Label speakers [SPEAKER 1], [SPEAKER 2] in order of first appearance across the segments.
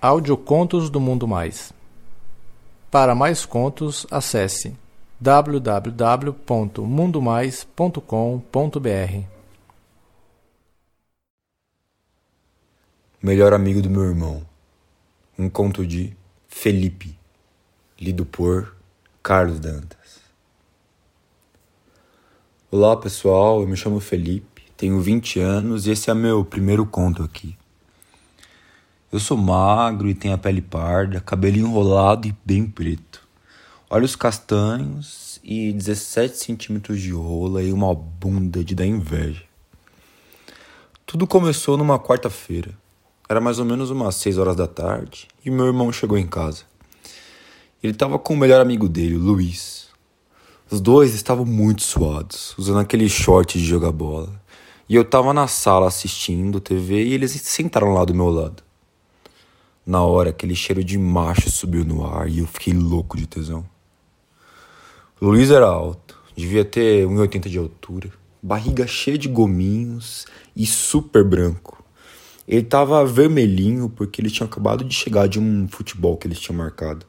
[SPEAKER 1] Audiocontos do Mundo Mais. Para mais contos, acesse www.mundomais.com.br.
[SPEAKER 2] Melhor amigo do meu irmão. Um conto de Felipe, lido por Carlos Dantas. Olá pessoal, eu me chamo Felipe, tenho 20 anos e esse é meu primeiro conto aqui. Eu sou magro e tenho a pele parda, cabelo enrolado e bem preto. Olhos castanhos e 17 centímetros de rola e uma bunda de dar inveja. Tudo começou numa quarta-feira. Era mais ou menos umas 6 horas da tarde e meu irmão chegou em casa. Ele estava com o melhor amigo dele, o Luiz. Os dois estavam muito suados, usando aquele short de jogar bola. E eu estava na sala assistindo TV e eles sentaram lá do meu lado. Na hora, aquele cheiro de macho subiu no ar e eu fiquei louco de tesão. O Luiz era alto, devia ter 1,80 de altura, barriga cheia de gominhos e super branco. Ele tava vermelhinho porque ele tinha acabado de chegar de um futebol que ele tinha marcado.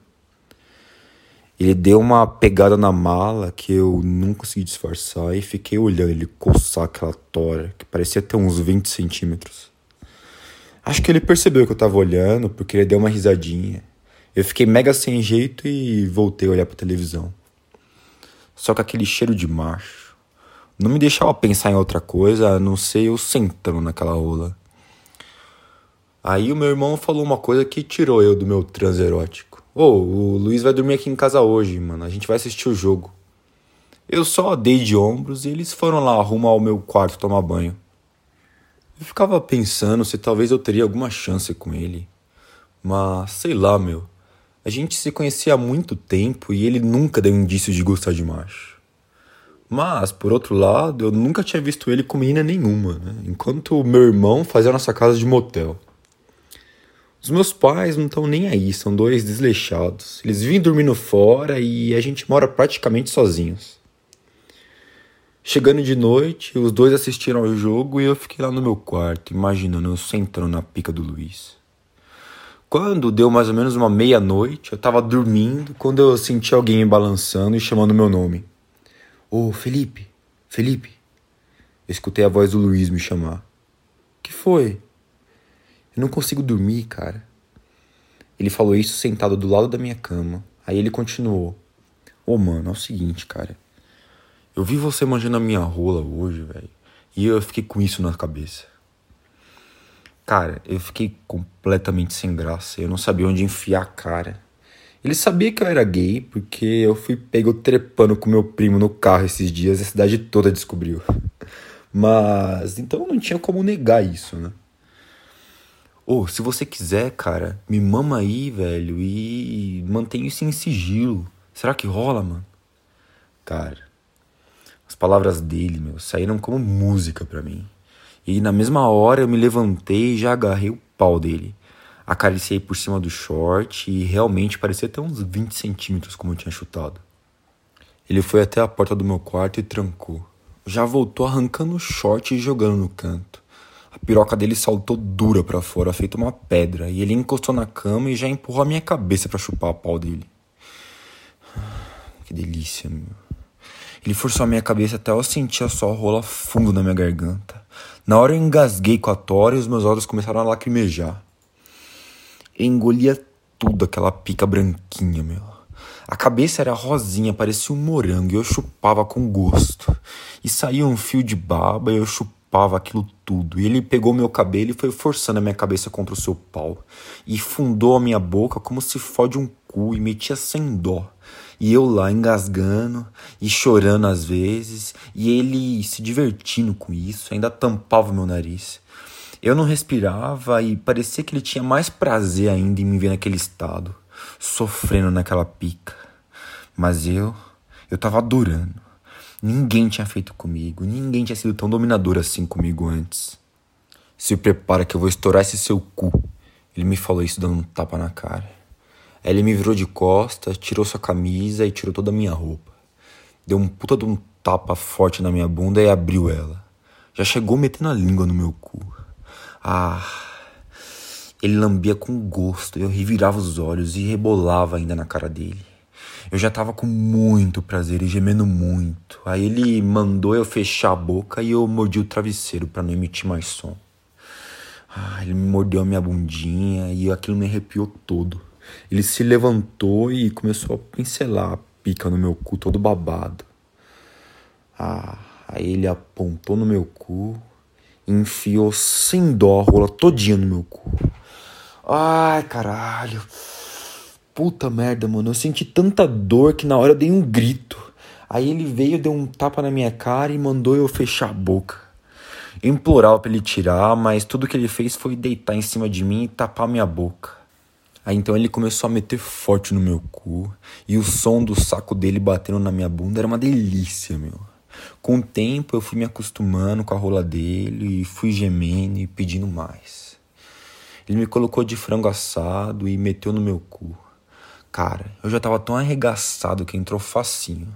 [SPEAKER 2] Ele deu uma pegada na mala que eu não consegui disfarçar e fiquei olhando ele coçar aquela tora que parecia ter uns 20 centímetros. Acho que ele percebeu que eu tava olhando, porque ele deu uma risadinha. Eu fiquei mega sem jeito e voltei a olhar pra televisão. Só que aquele cheiro de macho não me deixava pensar em outra coisa, a não ser eu sentando naquela rola. Aí o meu irmão falou uma coisa que tirou eu do meu transe erótico. Ô, oh, o Luiz vai dormir aqui em casa hoje, mano. A gente vai assistir o jogo. Eu só dei de ombros e eles foram lá arrumar o meu quarto tomar banho. Eu ficava pensando se talvez eu teria alguma chance com ele. Mas sei lá, meu. A gente se conhecia há muito tempo e ele nunca deu indício de gostar de macho. Mas, por outro lado, eu nunca tinha visto ele com menina nenhuma, né? Enquanto o meu irmão fazia a nossa casa de motel. Os meus pais não estão nem aí, são dois desleixados. Eles vivem dormindo fora e a gente mora praticamente sozinhos. Chegando de noite, os dois assistiram ao jogo e eu fiquei lá no meu quarto, imaginando eu sentando na pica do Luiz. Quando deu mais ou menos uma meia-noite, eu tava dormindo quando eu senti alguém me balançando e chamando meu nome. Ô, oh, Felipe, Felipe. Eu escutei a voz do Luiz me chamar. Que foi? Eu não consigo dormir, cara. Ele falou isso sentado do lado da minha cama. Aí ele continuou. Ô, oh, mano, é o seguinte, cara. Eu vi você manjando a minha rola hoje, velho. E eu fiquei com isso na cabeça. Cara, eu fiquei completamente sem graça. Eu não sabia onde enfiar a cara. Ele sabia que eu era gay porque eu fui pego trepando com meu primo no carro esses dias e a cidade toda descobriu. Mas então não tinha como negar isso, né? Ou, oh, se você quiser, cara, me mama aí, velho, e mantém isso em sigilo. Será que rola, mano? Cara, as palavras dele, meu, saíram como música para mim. E na mesma hora eu me levantei e já agarrei o pau dele. Acariciei por cima do short e realmente parecia ter uns 20 centímetros como eu tinha chutado. Ele foi até a porta do meu quarto e trancou. Já voltou arrancando o short e jogando no canto. A piroca dele saltou dura para fora, feito uma pedra, e ele encostou na cama e já empurrou a minha cabeça para chupar a pau dele. Que delícia, meu. Ele forçou a minha cabeça até eu sentir a sua rola fundo na minha garganta. Na hora eu engasguei com a tora e os meus olhos começaram a lacrimejar. Eu engolia tudo aquela pica branquinha, meu. A cabeça era rosinha, parecia um morango, e eu chupava com gosto. E saía um fio de baba e eu chupava aquilo tudo. E ele pegou meu cabelo e foi forçando a minha cabeça contra o seu pau. E fundou a minha boca como se fode um cu e metia sem dó. E eu lá engasgando e chorando às vezes, e ele se divertindo com isso, ainda tampava meu nariz. Eu não respirava e parecia que ele tinha mais prazer ainda em me ver naquele estado, sofrendo naquela pica. Mas eu, eu tava adorando. Ninguém tinha feito comigo, ninguém tinha sido tão dominador assim comigo antes. Se prepara que eu vou estourar esse seu cu. Ele me falou isso dando um tapa na cara. Ele me virou de costas, tirou sua camisa e tirou toda a minha roupa. Deu um puta de um tapa forte na minha bunda e abriu ela. Já chegou metendo a língua no meu cu. Ah, Ele lambia com gosto, eu revirava os olhos e rebolava ainda na cara dele. Eu já tava com muito prazer e gemendo muito. Aí ele mandou eu fechar a boca e eu mordi o travesseiro para não emitir mais som. Ah, ele me mordeu a minha bundinha e aquilo me arrepiou todo. Ele se levantou e começou a pincelar a pica no meu cu todo babado. Ah, aí ele apontou no meu cu e enfiou sem dó a rola todinha no meu cu. Ai, caralho. Puta merda, mano. Eu senti tanta dor que na hora eu dei um grito. Aí ele veio, deu um tapa na minha cara e mandou eu fechar a boca. Implorava pra ele tirar, mas tudo que ele fez foi deitar em cima de mim e tapar minha boca. Aí então ele começou a meter forte no meu cu e o som do saco dele batendo na minha bunda era uma delícia, meu. Com o tempo eu fui me acostumando com a rola dele e fui gemendo e pedindo mais. Ele me colocou de frango assado e meteu no meu cu. Cara, eu já tava tão arregaçado que entrou facinho.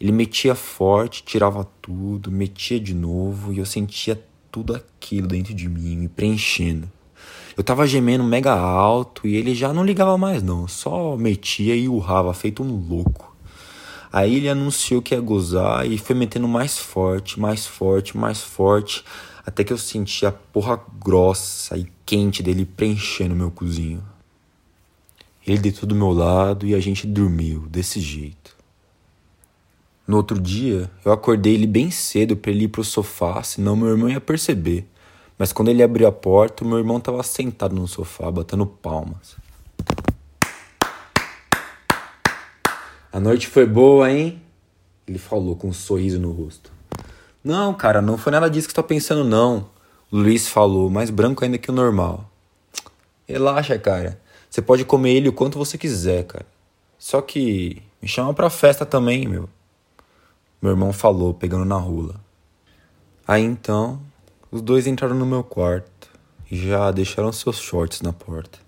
[SPEAKER 2] Ele metia forte, tirava tudo, metia de novo e eu sentia tudo aquilo dentro de mim, me preenchendo. Eu tava gemendo mega alto e ele já não ligava mais não, só metia e urrava, feito um louco. Aí ele anunciou que ia gozar e foi metendo mais forte, mais forte, mais forte, até que eu senti a porra grossa e quente dele preenchendo meu cozinho. Ele deitou do meu lado e a gente dormiu desse jeito. No outro dia, eu acordei ele bem cedo para ele ir pro sofá, senão meu irmão ia perceber. Mas quando ele abriu a porta, o meu irmão estava sentado no sofá, batendo palmas. A noite foi boa, hein? Ele falou com um sorriso no rosto. Não, cara, não foi nada disso que você tá pensando, não. O Luiz falou, mais branco ainda que o normal. Relaxa, cara. Você pode comer ele o quanto você quiser, cara. Só que me chama pra festa também, meu. Meu irmão falou, pegando na rula. Aí então, os dois entraram no meu quarto e já deixaram seus shorts na porta.